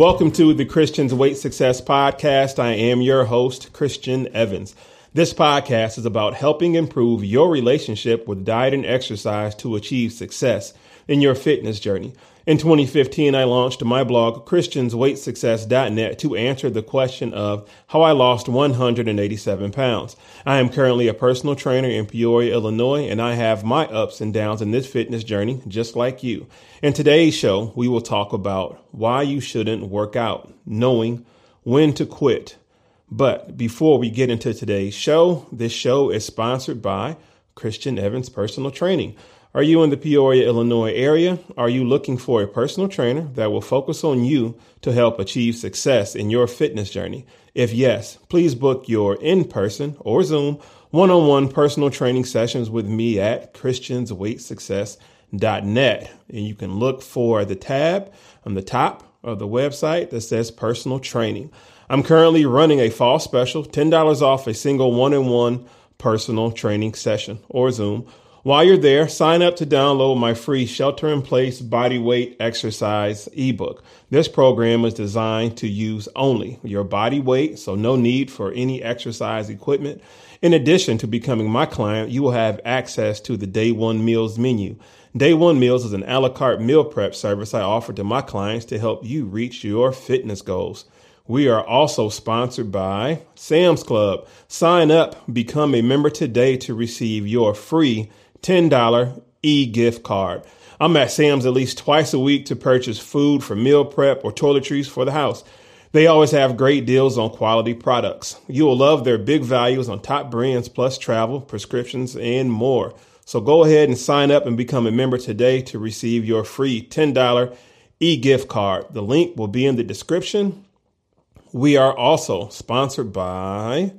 Welcome to the Christian's Weight Success Podcast. I am your host, Christian Evans. This podcast is about helping improve your relationship with diet and exercise to achieve success in your fitness journey. In 2015, I launched my blog, ChristiansWeightSuccess.net, to answer the question of how I lost 187 pounds. I am currently a personal trainer in Peoria, Illinois, and I have my ups and downs in this fitness journey, just like you. In today's show, we will talk about why you shouldn't work out, knowing when to quit. But before we get into today's show, this show is sponsored by Christian Evans Personal Training. Are you in the Peoria, Illinois area? Are you looking for a personal trainer that will focus on you to help achieve success in your fitness journey? If yes, please book your in person or Zoom one on one personal training sessions with me at ChristiansWeightSuccess.net. And you can look for the tab on the top of the website that says personal training. I'm currently running a fall special $10 off a single one on one personal training session or Zoom while you're there, sign up to download my free Shelter in Place Body Weight Exercise ebook. This program is designed to use only your body weight, so no need for any exercise equipment. In addition to becoming my client, you will have access to the Day One Meals menu. Day One Meals is an a la carte meal prep service I offer to my clients to help you reach your fitness goals. We are also sponsored by Sam's Club. Sign up, become a member today to receive your free $10 e gift card. I'm at Sam's at least twice a week to purchase food for meal prep or toiletries for the house. They always have great deals on quality products. You will love their big values on top brands plus travel, prescriptions, and more. So go ahead and sign up and become a member today to receive your free $10 e gift card. The link will be in the description. We are also sponsored by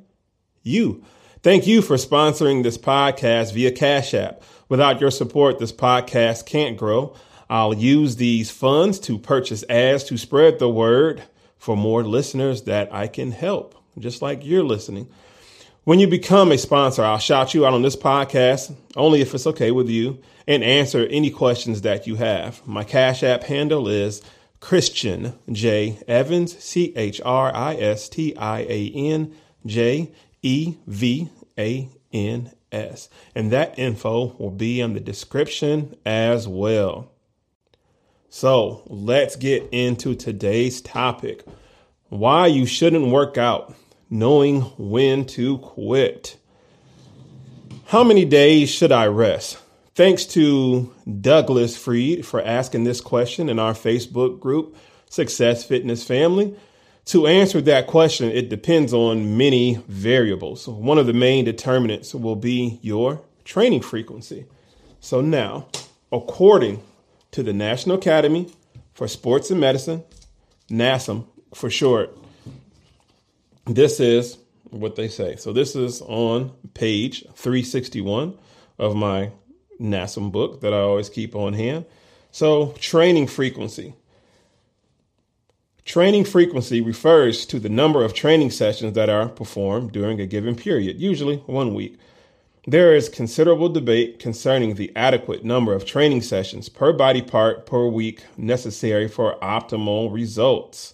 you. Thank you for sponsoring this podcast via Cash App. Without your support, this podcast can't grow. I'll use these funds to purchase ads to spread the word for more listeners that I can help, just like you're listening. When you become a sponsor, I'll shout you out on this podcast, only if it's okay with you, and answer any questions that you have. My Cash App handle is Christian J. Evans, C H R I S T I A N J E V A N S. And that info will be in the description as well. So let's get into today's topic why you shouldn't work out, knowing when to quit. How many days should I rest? Thanks to Douglas Freed for asking this question in our Facebook group, Success Fitness Family. To answer that question, it depends on many variables. One of the main determinants will be your training frequency. So now, according to the National Academy for Sports and Medicine, NASM for short, this is what they say. So this is on page 361 of my NASM book that I always keep on hand. So training frequency. Training frequency refers to the number of training sessions that are performed during a given period, usually one week. There is considerable debate concerning the adequate number of training sessions per body part per week necessary for optimal results.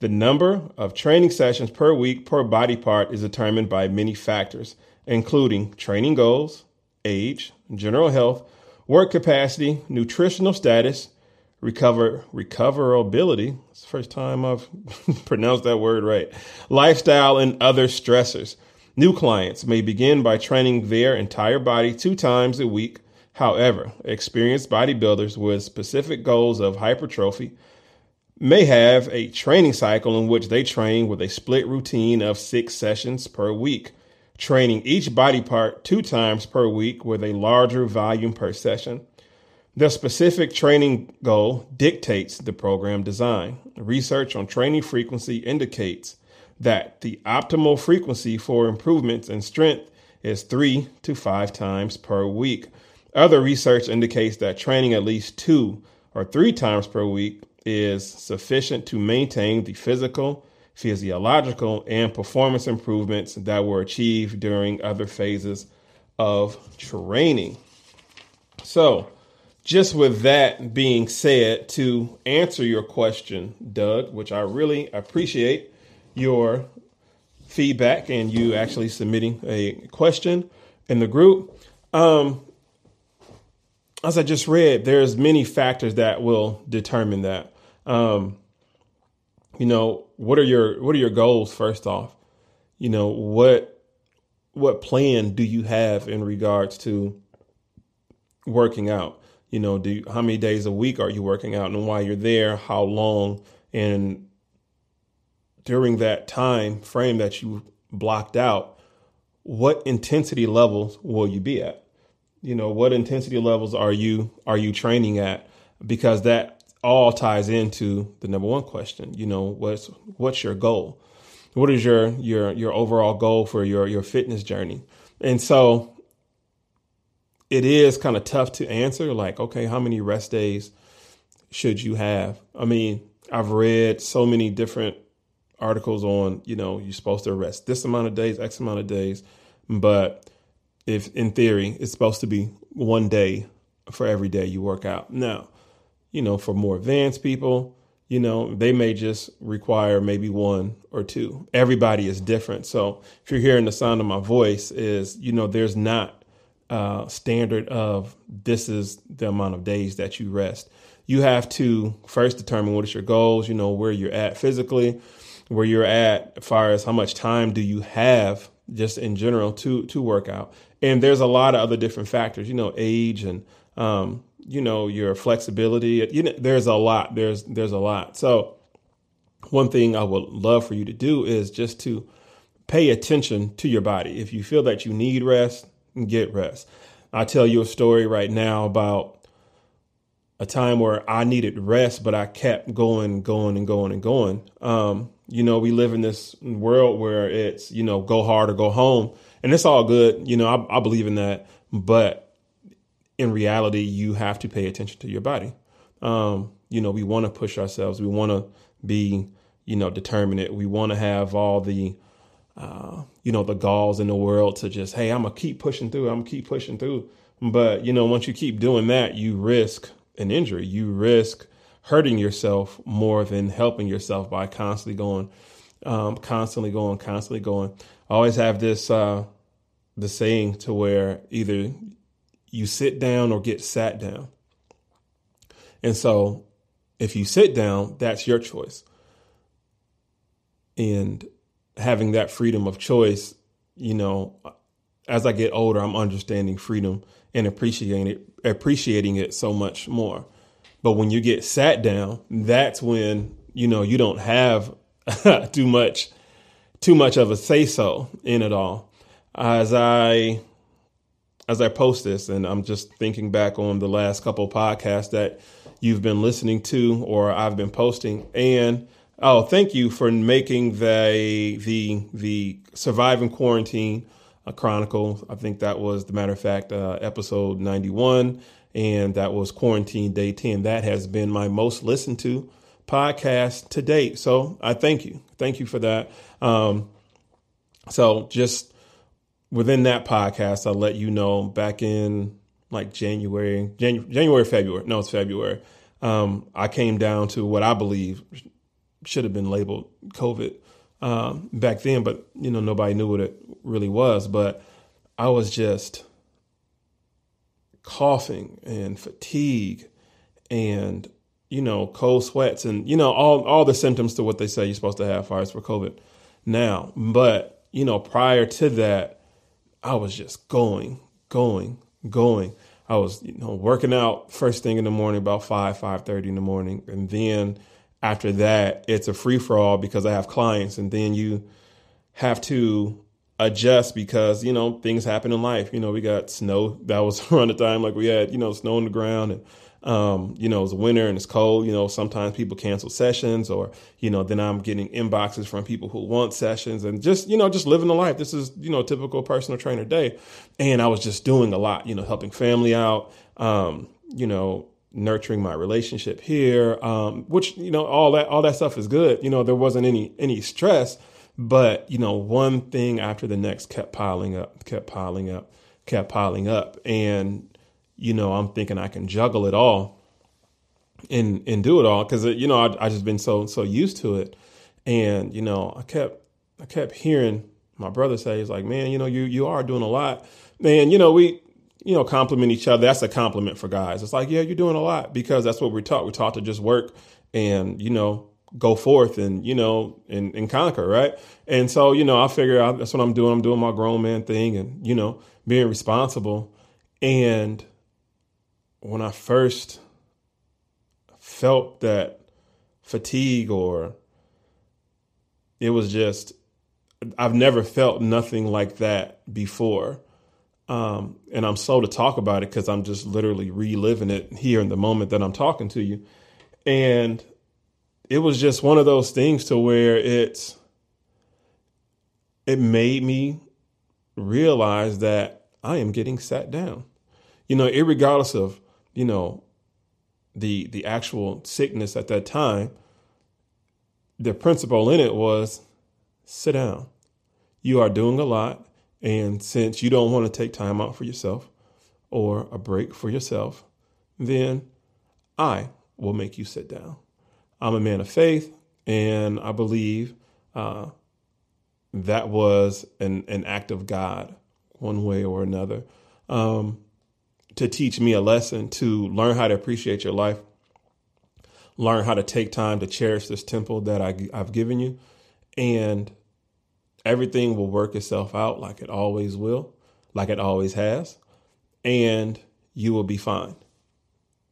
The number of training sessions per week per body part is determined by many factors, including training goals, age, general health, work capacity, nutritional status, recover recoverability. It's the first time I've pronounced that word right. Lifestyle and other stressors. New clients may begin by training their entire body two times a week. However, experienced bodybuilders with specific goals of hypertrophy may have a training cycle in which they train with a split routine of six sessions per week, training each body part two times per week with a larger volume per session. The specific training goal dictates the program design. Research on training frequency indicates that the optimal frequency for improvements in strength is three to five times per week. Other research indicates that training at least two or three times per week is sufficient to maintain the physical, physiological, and performance improvements that were achieved during other phases of training. So, just with that being said, to answer your question, Doug, which I really appreciate your feedback and you actually submitting a question in the group. Um, as I just read, there's many factors that will determine that. Um, you know, what are your what are your goals first off? You know, what what plan do you have in regards to working out? You know, do how many days a week are you working out and while you're there, how long and during that time frame that you blocked out, what intensity levels will you be at? You know, what intensity levels are you are you training at? Because that all ties into the number one question. You know, what's what's your goal? What is your your your overall goal for your your fitness journey? And so it is kind of tough to answer like, okay, how many rest days should you have? I mean, I've read so many different articles on, you know, you're supposed to rest this amount of days, X amount of days. But if in theory, it's supposed to be one day for every day you work out. Now, you know, for more advanced people, you know, they may just require maybe one or two. Everybody is different. So if you're hearing the sound of my voice, is, you know, there's not a standard of this is the amount of days that you rest. You have to first determine what is your goals, you know, where you're at physically, where you're at as far as how much time do you have just in general to to work out. And there's a lot of other different factors, you know, age and um, you know, your flexibility. You know, there's a lot. There's there's a lot. So one thing I would love for you to do is just to pay attention to your body. If you feel that you need rest, get rest. I'll tell you a story right now about a time where I needed rest, but I kept going, going, and going and going. Um, you know, we live in this world where it's, you know, go hard or go home. And it's all good. You know, I, I believe in that. But in reality, you have to pay attention to your body. Um, you know, we want to push ourselves. We want to be, you know, determinate. We want to have all the, uh, you know, the galls in the world to just, hey, I'm to keep pushing through. I'm to keep pushing through. But, you know, once you keep doing that, you risk an injury. You risk hurting yourself more than helping yourself by constantly going, um, constantly going, constantly going. I always have this uh, the saying to where either you sit down or get sat down. And so if you sit down, that's your choice. And having that freedom of choice, you know, as I get older, I'm understanding freedom and appreciating it, appreciating it so much more. But when you get sat down, that's when, you know, you don't have too much, too much of a say so in it all. As I, as I post this, and I'm just thinking back on the last couple podcasts that you've been listening to or I've been posting, and oh, thank you for making the the the surviving quarantine a chronicle. I think that was the matter of fact uh, episode 91 and that was Quarantine Day 10. That has been my most listened to podcast to date. So I thank you. Thank you for that. Um, so just within that podcast, I'll let you know back in like January, January, January February. No, it's February. Um, I came down to what I believe should have been labeled COVID um, back then, but you know nobody knew what it really was. But I was just coughing and fatigue and you know cold sweats and you know all all the symptoms to what they say you're supposed to have fires for covid now. But you know prior to that i was just going going going. I was you know working out first thing in the morning about 5 5.30 in the morning. And then after that it's a free-for-all because i have clients and then you have to adjust because you know things happen in life. You know, we got snow that was around the time like we had you know snow on the ground and. Um, you know, it's winter and it's cold. You know, sometimes people cancel sessions, or you know, then I'm getting inboxes from people who want sessions, and just you know, just living the life. This is you know, typical personal trainer day, and I was just doing a lot. You know, helping family out. Um, you know, nurturing my relationship here, um, which you know, all that all that stuff is good. You know, there wasn't any any stress but, you know, one thing after the next kept piling up, kept piling up, kept piling up. And, you know, I'm thinking I can juggle it all and and do it all because you know I I just been so so used to it, and you know I kept I kept hearing my brother say he's like, man, you know you you are doing a lot, man. You know we you know compliment each other. That's a compliment for guys. It's like yeah, you're doing a lot because that's what we're taught. We're taught to just work and you know go forth and you know and, and conquer right and so you know i figure out that's what i'm doing i'm doing my grown man thing and you know being responsible and when i first felt that fatigue or it was just I've never felt nothing like that before. Um, and I'm slow to talk about it because I'm just literally reliving it here in the moment that I'm talking to you. And it was just one of those things to where it's it made me realize that I am getting sat down. You know, regardless of, you know, the the actual sickness at that time, the principle in it was sit down. You are doing a lot, and since you don't want to take time out for yourself or a break for yourself, then I will make you sit down. I'm a man of faith, and I believe uh, that was an, an act of God, one way or another. Um, to teach me a lesson to learn how to appreciate your life, learn how to take time to cherish this temple that I, I've given you, and everything will work itself out like it always will, like it always has, and you will be fine.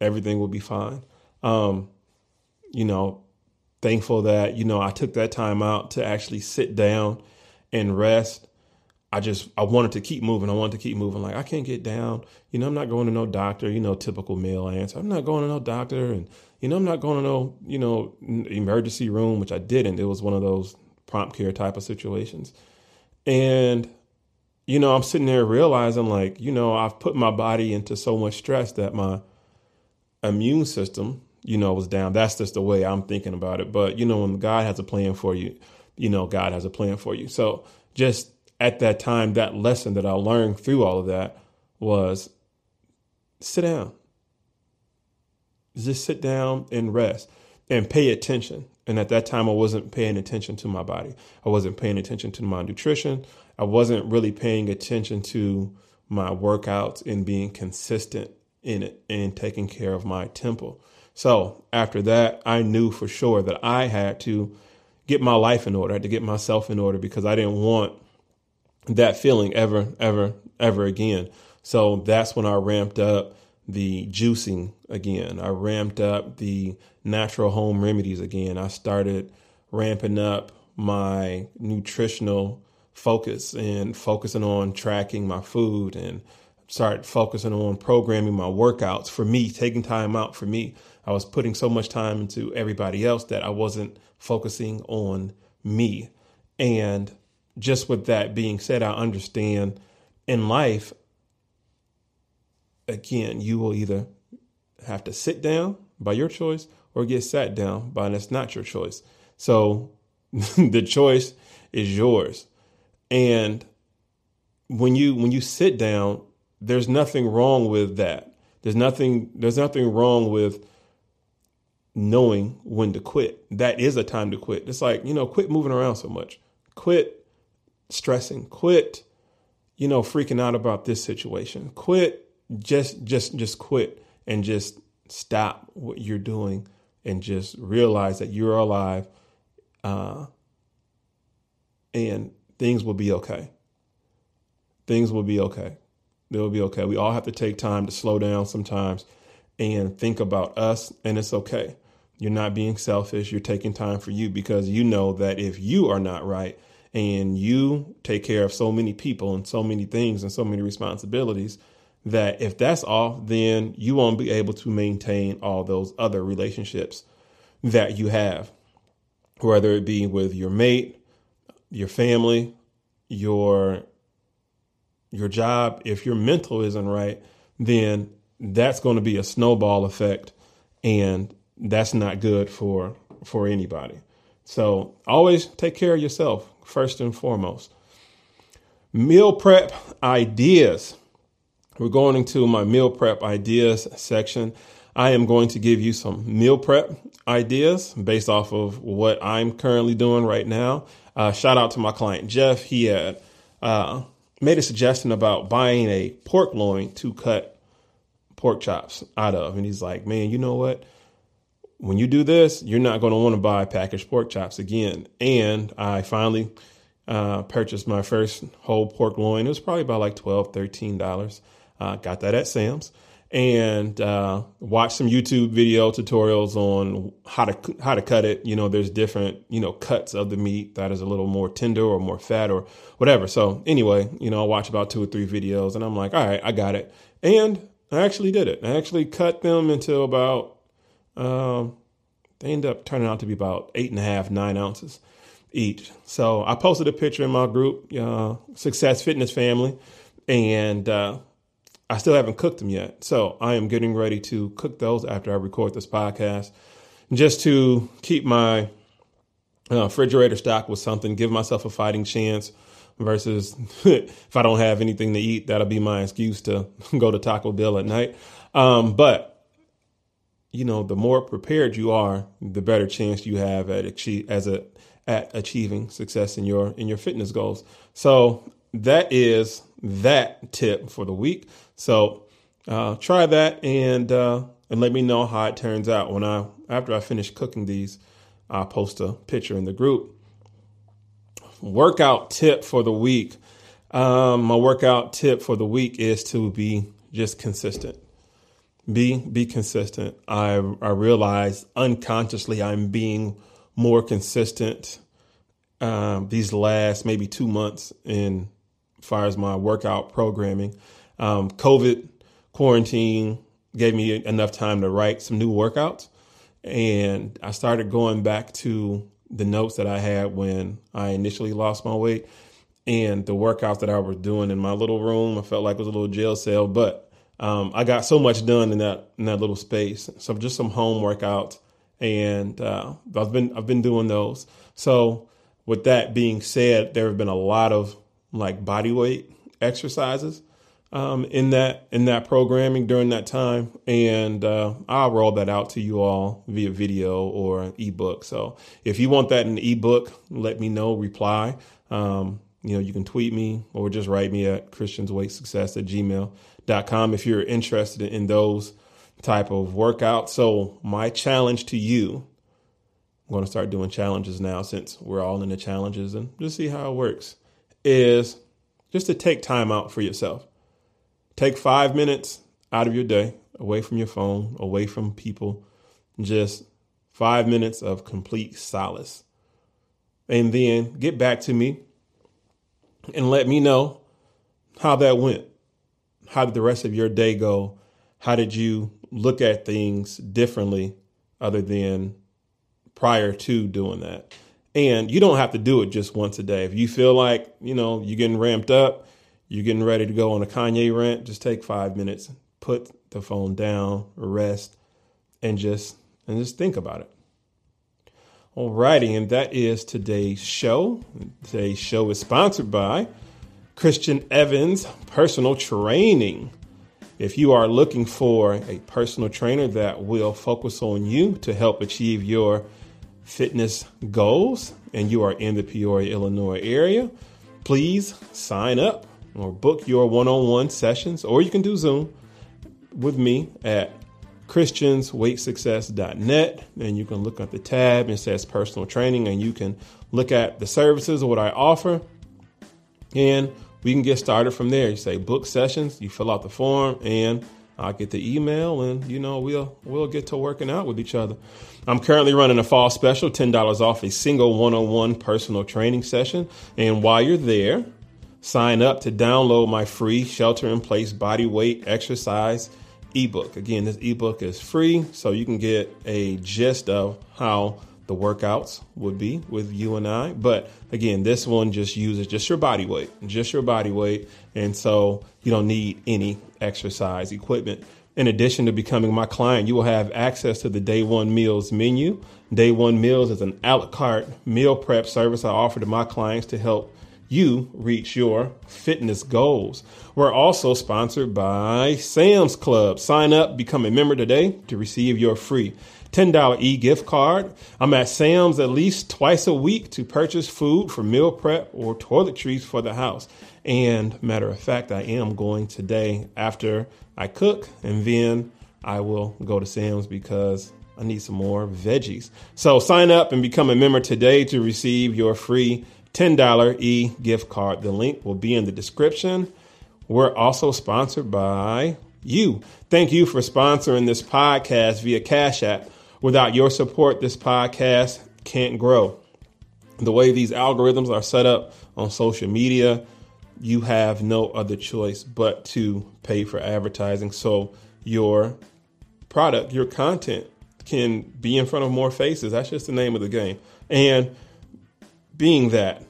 Everything will be fine. Um, you know, thankful that, you know, I took that time out to actually sit down and rest I just I wanted to keep moving. I wanted to keep moving. Like I can't get down. You know, I'm not going to no doctor. You know, typical male answer. I'm not going to no doctor, and you know, I'm not going to no you know emergency room, which I didn't. It was one of those prompt care type of situations, and you know, I'm sitting there realizing like you know I've put my body into so much stress that my immune system you know was down. That's just the way I'm thinking about it. But you know, when God has a plan for you, you know, God has a plan for you. So just at that time, that lesson that I learned through all of that was sit down. Just sit down and rest and pay attention. And at that time, I wasn't paying attention to my body. I wasn't paying attention to my nutrition. I wasn't really paying attention to my workouts and being consistent in it and taking care of my temple. So after that, I knew for sure that I had to get my life in order, I had to get myself in order because I didn't want that feeling ever, ever, ever again. So that's when I ramped up the juicing again. I ramped up the natural home remedies again. I started ramping up my nutritional focus and focusing on tracking my food and start focusing on programming my workouts for me, taking time out for me. I was putting so much time into everybody else that I wasn't focusing on me. And just with that being said, I understand in life, again, you will either have to sit down by your choice or get sat down by and it's not your choice. So the choice is yours. And when you when you sit down, there's nothing wrong with that. There's nothing there's nothing wrong with knowing when to quit. That is a time to quit. It's like, you know, quit moving around so much. Quit stressing. Quit, you know, freaking out about this situation. Quit, just just just quit and just stop what you're doing and just realize that you're alive uh, and things will be okay. Things will be okay. They will be okay. We all have to take time to slow down sometimes and think about us, and it's okay. You're not being selfish. You're taking time for you because you know that if you are not right, and you take care of so many people and so many things and so many responsibilities that if that's off, then you won't be able to maintain all those other relationships that you have, whether it be with your mate, your family, your your job. If your mental isn't right, then that's going to be a snowball effect, and that's not good for for anybody. So always take care of yourself first and foremost. Meal prep ideas. We're going into my meal prep ideas section. I am going to give you some meal prep ideas based off of what I'm currently doing right now. Uh, shout out to my client Jeff. He had uh, made a suggestion about buying a pork loin to cut pork chops out of, and he's like, "Man, you know what? When you do this, you're not going to want to buy packaged pork chops again." And I finally uh, purchased my first whole pork loin. It was probably about like $12, $13. Uh, got that at Sam's and uh, watch some YouTube video tutorials on how to how to cut it. You know, there's different you know cuts of the meat that is a little more tender or more fat or whatever. So anyway, you know, I watch about two or three videos, and I'm like, all right, I got it, and I actually did it. I actually cut them into about um, they end up turning out to be about eight and a half, nine ounces each. So I posted a picture in my group, uh, Success Fitness Family, and uh, I still haven't cooked them yet. So I am getting ready to cook those after I record this podcast just to keep my uh, refrigerator stocked with something, give myself a fighting chance versus if I don't have anything to eat, that'll be my excuse to go to Taco Bell at night. Um, but you know, the more prepared you are, the better chance you have at achieve as a at achieving success in your in your fitness goals. So that is that tip for the week. So uh, try that and uh, and let me know how it turns out when I after I finish cooking these. I'll post a picture in the group. Workout tip for the week. Um, my workout tip for the week is to be just consistent. Be be consistent. I I realize unconsciously I'm being more consistent um, these last maybe two months in far as my workout programming. Um, COVID quarantine gave me enough time to write some new workouts. And I started going back to the notes that I had when I initially lost my weight and the workouts that I was doing in my little room. I felt like it was a little jail cell, but um, I got so much done in that in that little space. So just some home workouts, and uh, I've been I've been doing those. So with that being said, there have been a lot of like body weight exercises um, in that in that programming during that time, and uh, I'll roll that out to you all via video or ebook. So if you want that in ebook, let me know. Reply. Um, you know, you can tweet me or just write me at christiansweightsuccess at gmail.com if you're interested in those type of workouts. So my challenge to you, I'm going to start doing challenges now since we're all in the challenges and just see how it works is just to take time out for yourself. Take five minutes out of your day, away from your phone, away from people, just five minutes of complete solace. And then get back to me and let me know how that went. How did the rest of your day go? How did you look at things differently other than prior to doing that? And you don't have to do it just once a day. If you feel like, you know, you're getting ramped up, you're getting ready to go on a Kanye rant, just take five minutes, put the phone down, rest, and just and just think about it. Alrighty, and that is today's show. Today's show is sponsored by Christian Evans Personal Training. If you are looking for a personal trainer that will focus on you to help achieve your fitness goals and you are in the Peoria, Illinois area, please sign up or book your one on one sessions, or you can do Zoom with me at christiansweightsuccess.net and you can look at the tab and it says personal training and you can look at the services or what I offer and we can get started from there. You say book sessions, you fill out the form and I'll get the email and you know we'll we'll get to working out with each other. I'm currently running a fall special, $10 off a single one-on-one personal training session. And while you're there, sign up to download my free shelter in place body weight exercise ebook. Again, this ebook is free, so you can get a gist of how the workouts would be with you and I. But again, this one just uses just your body weight, just your body weight. And so you don't need any exercise equipment. In addition to becoming my client, you will have access to the Day One Meals menu. Day One Meals is an a la carte meal prep service I offer to my clients to help you reach your fitness goals. We're also sponsored by Sam's Club. Sign up, become a member today to receive your free $10 e gift card. I'm at Sam's at least twice a week to purchase food for meal prep or toiletries for the house. And matter of fact, I am going today after I cook and then I will go to Sam's because I need some more veggies. So sign up and become a member today to receive your free $10 e gift card. The link will be in the description. We're also sponsored by you. Thank you for sponsoring this podcast via Cash App. Without your support, this podcast can't grow. The way these algorithms are set up on social media, you have no other choice but to pay for advertising so your product, your content can be in front of more faces. That's just the name of the game. And being that,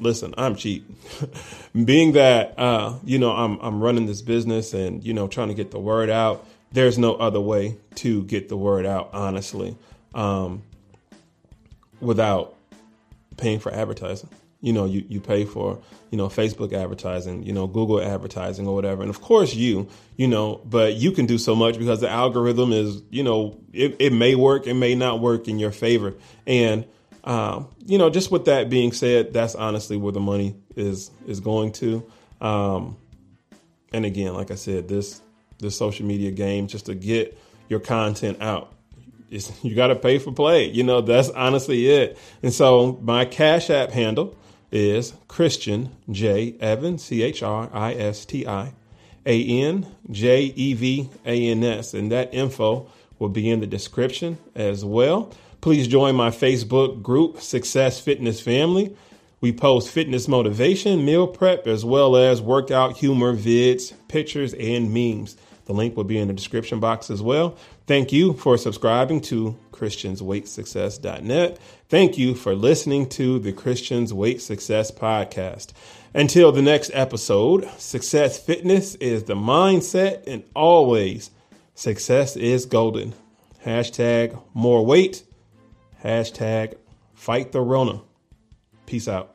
listen, I'm cheap. being that, uh, you know, I'm I'm running this business and you know trying to get the word out there's no other way to get the word out, honestly, um, without paying for advertising. You know, you, you pay for, you know, Facebook advertising, you know, Google advertising or whatever. And of course you, you know, but you can do so much because the algorithm is, you know, it, it may work, it may not work in your favor. And, um, you know, just with that being said, that's honestly where the money is, is going to. Um, and again, like I said, this the social media game just to get your content out. It's, you got to pay for play. You know, that's honestly it. And so my Cash App handle is Christian J Evan, C H R I S T I A N J E V A N S. And that info will be in the description as well. Please join my Facebook group, Success Fitness Family. We post fitness motivation, meal prep, as well as workout humor vids, pictures, and memes. The link will be in the description box as well. Thank you for subscribing to ChristiansWeightSuccess.net. Thank you for listening to the Christians Weight Success podcast. Until the next episode, success fitness is the mindset, and always success is golden. Hashtag more weight. Hashtag fight the Rona. Peace out.